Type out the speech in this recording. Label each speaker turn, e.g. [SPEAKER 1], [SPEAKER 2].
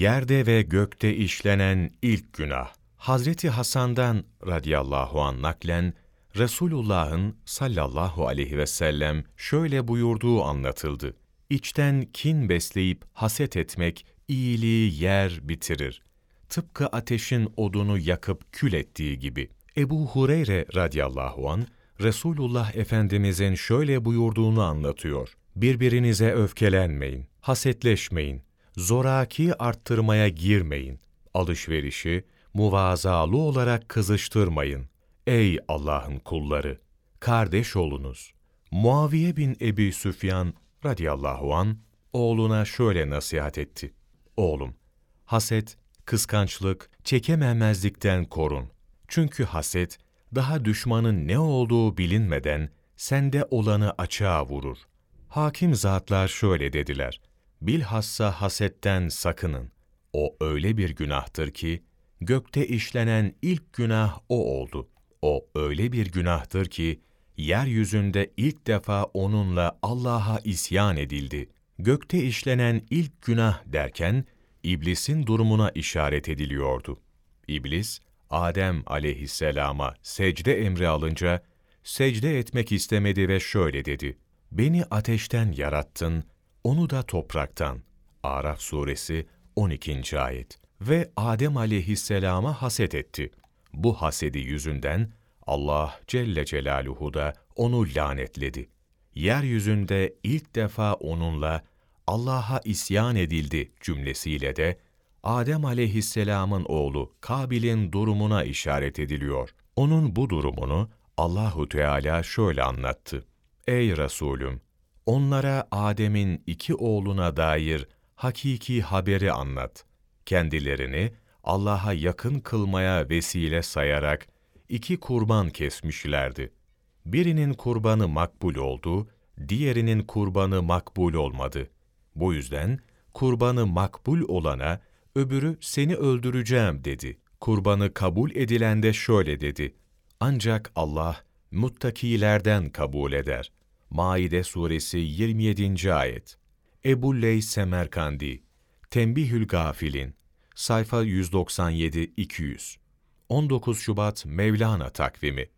[SPEAKER 1] Yerde ve gökte işlenen ilk günah. Hazreti Hasan'dan radıyallahu an naklen Resulullah'ın sallallahu aleyhi ve sellem şöyle buyurduğu anlatıldı. İçten kin besleyip haset etmek iyiliği yer bitirir. Tıpkı ateşin odunu yakıp kül ettiği gibi. Ebu Hureyre radıyallahu an Resulullah Efendimizin şöyle buyurduğunu anlatıyor. Birbirinize öfkelenmeyin, hasetleşmeyin, zoraki arttırmaya girmeyin, alışverişi muvazalı olarak kızıştırmayın. Ey Allah'ın kulları! Kardeş olunuz. Muaviye bin Ebi Süfyan radıyallahu an oğluna şöyle nasihat etti. Oğlum, haset, kıskançlık, çekememezlikten korun. Çünkü haset, daha düşmanın ne olduğu bilinmeden sende olanı açığa vurur. Hakim zatlar şöyle dediler. Bilhassa hasetten sakının. O öyle bir günahtır ki, gökte işlenen ilk günah o oldu. O öyle bir günahtır ki, yeryüzünde ilk defa onunla Allah'a isyan edildi. Gökte işlenen ilk günah derken, İblisin durumuna işaret ediliyordu. İblis, Adem aleyhisselama secde emri alınca, secde etmek istemedi ve şöyle dedi, Beni ateşten yarattın, onu da topraktan. Araf suresi 12. ayet. Ve Adem aleyhisselama haset etti. Bu hasedi yüzünden Allah Celle Celaluhu da onu lanetledi. Yeryüzünde ilk defa onunla Allah'a isyan edildi cümlesiyle de Adem aleyhisselamın oğlu Kabil'in durumuna işaret ediliyor. Onun bu durumunu Allahu Teala şöyle anlattı. Ey Resulüm! Onlara Adem'in iki oğluna dair hakiki haberi anlat. Kendilerini Allah'a yakın kılmaya vesile sayarak iki kurban kesmişlerdi. Birinin kurbanı makbul oldu, diğerinin kurbanı makbul olmadı. Bu yüzden kurbanı makbul olana öbürü seni öldüreceğim dedi. Kurbanı kabul edilen de şöyle dedi. Ancak Allah muttakilerden kabul eder. Maide suresi 27. ayet. Ebu Ley Semerkandi, Tembihül Gafilin, sayfa 197-200. 19 Şubat Mevlana takvimi